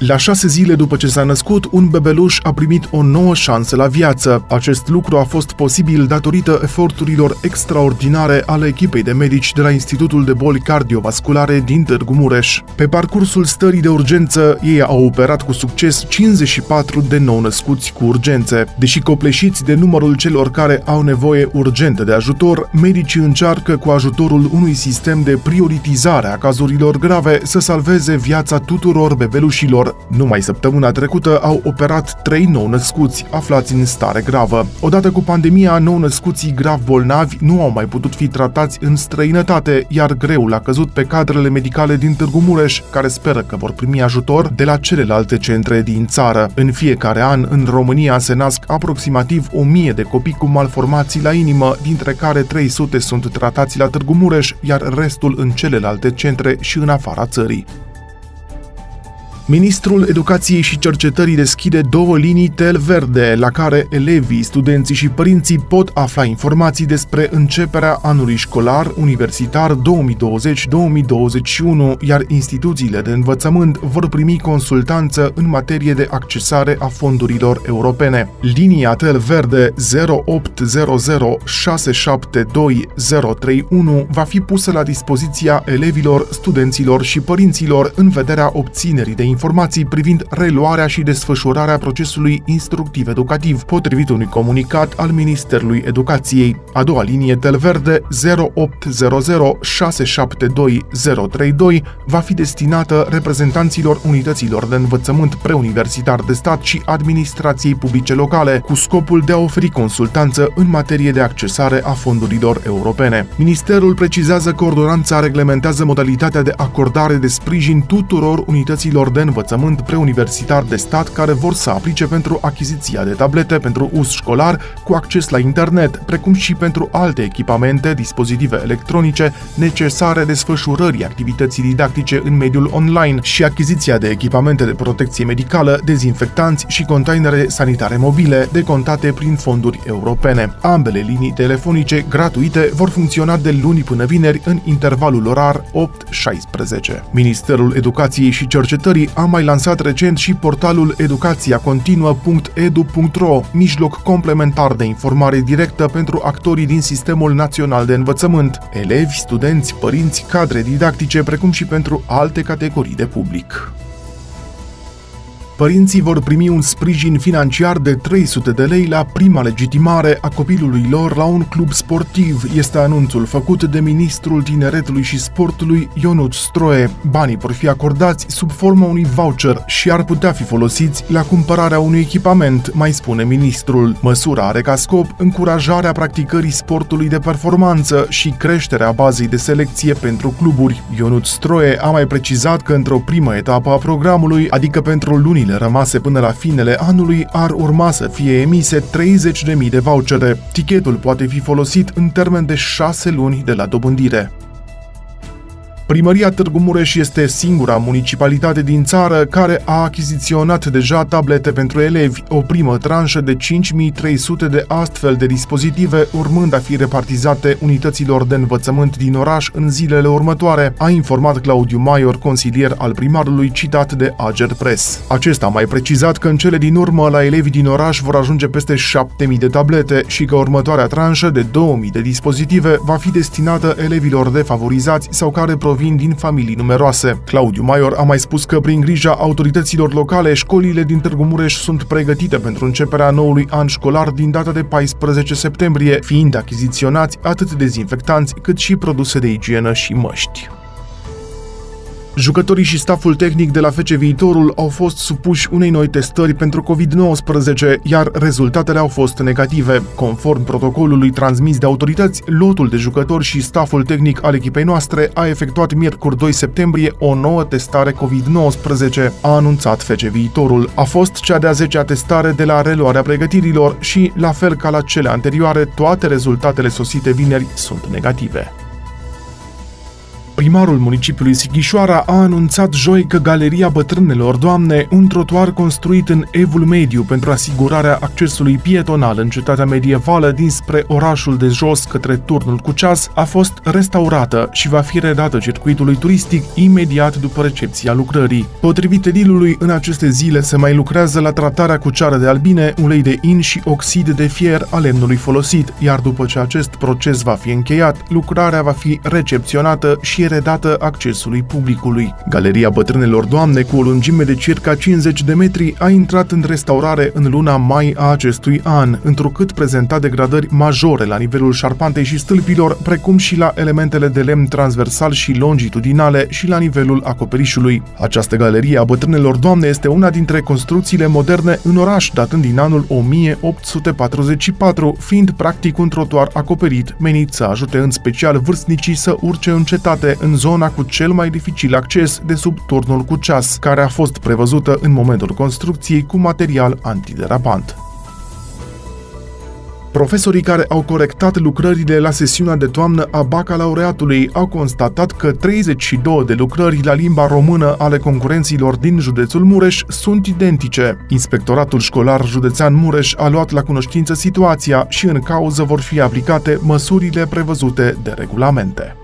la șase zile după ce s-a născut, un bebeluș a primit o nouă șansă la viață. Acest lucru a fost posibil datorită eforturilor extraordinare ale echipei de medici de la Institutul de Boli Cardiovasculare din Târgu Mureș. Pe parcursul stării de urgență, ei au operat cu succes 54 de nou-născuți cu urgențe. Deși copleșiți de numărul celor care au nevoie urgentă de ajutor, medicii încearcă cu ajutorul unui sistem de prioritizare a cazurilor grave să salveze viața tuturor bebelușilor numai săptămâna trecută au operat trei nou-născuți aflați în stare gravă. Odată cu pandemia, nou-născuții grav bolnavi nu au mai putut fi tratați în străinătate, iar greul a căzut pe cadrele medicale din Târgu Mureș, care speră că vor primi ajutor de la celelalte centre din țară. În fiecare an, în România se nasc aproximativ 1000 de copii cu malformații la inimă, dintre care 300 sunt tratați la Târgu Mureș, iar restul în celelalte centre și în afara țării. Ministrul Educației și Cercetării deschide două linii tel verde, la care elevii, studenții și părinții pot afla informații despre începerea anului școlar universitar 2020-2021, iar instituțiile de învățământ vor primi consultanță în materie de accesare a fondurilor europene. Linia tel verde 0800672031 va fi pusă la dispoziția elevilor, studenților și părinților în vederea obținerii de informații informații privind reluarea și desfășurarea procesului instructiv-educativ, potrivit unui comunicat al Ministerului Educației. A doua linie tel verde 0800672032 va fi destinată reprezentanților unităților de învățământ preuniversitar de stat și administrației publice locale, cu scopul de a oferi consultanță în materie de accesare a fondurilor europene. Ministerul precizează că ordonanța reglementează modalitatea de acordare de sprijin tuturor unităților de învățământ preuniversitar de stat care vor să aplice pentru achiziția de tablete pentru uz școlar cu acces la internet, precum și pentru alte echipamente, dispozitive electronice necesare desfășurării activității didactice în mediul online și achiziția de echipamente de protecție medicală, dezinfectanți și containere sanitare mobile decontate prin fonduri europene. Ambele linii telefonice gratuite vor funcționa de luni până vineri în intervalul orar 8-16. Ministerul Educației și Cercetării a mai lansat recent și portalul educațiacontinuă.edu.ro, mijloc complementar de informare directă pentru actorii din Sistemul Național de Învățământ, elevi, studenți, părinți, cadre didactice, precum și pentru alte categorii de public. Părinții vor primi un sprijin financiar de 300 de lei la prima legitimare a copilului lor la un club sportiv, este anunțul făcut de ministrul tineretului și sportului Ionut Stroe. Banii vor fi acordați sub formă unui voucher și ar putea fi folosiți la cumpărarea unui echipament, mai spune ministrul. Măsura are ca scop încurajarea practicării sportului de performanță și creșterea bazei de selecție pentru cluburi. Ionut Stroe a mai precizat că într-o primă etapă a programului, adică pentru lunile lunile rămase până la finele anului ar urma să fie emise 30.000 de vouchere. Tichetul poate fi folosit în termen de 6 luni de la dobândire. Primăria Târgu Mureș este singura municipalitate din țară care a achiziționat deja tablete pentru elevi, o primă tranșă de 5300 de astfel de dispozitive, urmând a fi repartizate unităților de învățământ din oraș în zilele următoare, a informat Claudiu Maior, consilier al primarului citat de Ager Press. Acesta a mai precizat că în cele din urmă la elevi din oraș vor ajunge peste 7000 de tablete și că următoarea tranșă de 2000 de dispozitive va fi destinată elevilor defavorizați sau care provin provin din familii numeroase. Claudiu Maior a mai spus că prin grija autorităților locale, școlile din Târgu Mureș sunt pregătite pentru începerea noului an școlar din data de 14 septembrie, fiind achiziționați atât dezinfectanți cât și produse de igienă și măști. Jucătorii și staful tehnic de la FC Viitorul au fost supuși unei noi testări pentru COVID-19, iar rezultatele au fost negative. Conform protocolului transmis de autorități, lotul de jucători și staful tehnic al echipei noastre a efectuat miercuri 2 septembrie o nouă testare COVID-19, a anunțat FC Viitorul. A fost cea de-a 10-a testare de la reluarea pregătirilor și, la fel ca la cele anterioare, toate rezultatele sosite vineri sunt negative. Primarul municipiului Sighișoara a anunțat joi că Galeria Bătrânelor Doamne, un trotuar construit în Evul Mediu pentru asigurarea accesului pietonal în cetatea medievală dinspre orașul de jos către turnul cu ceas, a fost restaurată și va fi redată circuitului turistic imediat după recepția lucrării. Potrivit edilului, în aceste zile se mai lucrează la tratarea cu ceară de albine, ulei de in și oxid de fier a lemnului folosit, iar după ce acest proces va fi încheiat, lucrarea va fi recepționată și redată accesului publicului. Galeria Bătrânelor Doamne, cu o lungime de circa 50 de metri, a intrat în restaurare în luna mai a acestui an, întrucât prezenta degradări majore la nivelul șarpantei și stâlpilor, precum și la elementele de lemn transversal și longitudinale și la nivelul acoperișului. Această galerie a Bătrânelor Doamne este una dintre construcțiile moderne în oraș, datând din anul 1844, fiind practic un trotuar acoperit, menit să ajute în special vârstnicii să urce în cetate în zona cu cel mai dificil acces de sub turnul cu ceas, care a fost prevăzută în momentul construcției cu material antiderapant. Profesorii care au corectat lucrările la sesiunea de toamnă a bacalaureatului au constatat că 32 de lucrări la limba română ale concurenților din județul Mureș sunt identice. Inspectoratul școlar județean Mureș a luat la cunoștință situația și în cauză vor fi aplicate măsurile prevăzute de regulamente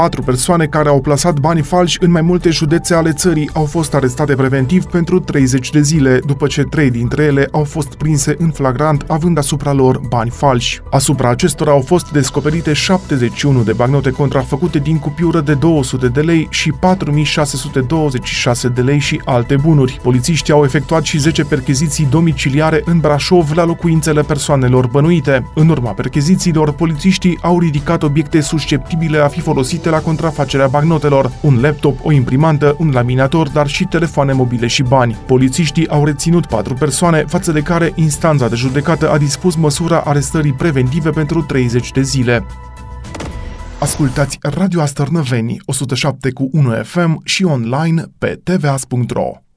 patru persoane care au plasat bani falși în mai multe județe ale țării au fost arestate preventiv pentru 30 de zile, după ce trei dintre ele au fost prinse în flagrant având asupra lor bani falși. Asupra acestora au fost descoperite 71 de bagnote contrafăcute din cupiură de 200 de lei și 4626 de lei și alte bunuri. Polițiștii au efectuat și 10 percheziții domiciliare în Brașov la locuințele persoanelor bănuite. În urma perchezițiilor, polițiștii au ridicat obiecte susceptibile a fi folosite la contrafacerea bagnotelor, un laptop, o imprimantă, un laminator, dar și telefoane mobile și bani. Polițiștii au reținut patru persoane, față de care instanța de judecată a dispus măsura arestării preventive pentru 30 de zile. Ascultați Radio Astărnăveni 107 cu 1 FM și online pe tvas.ro.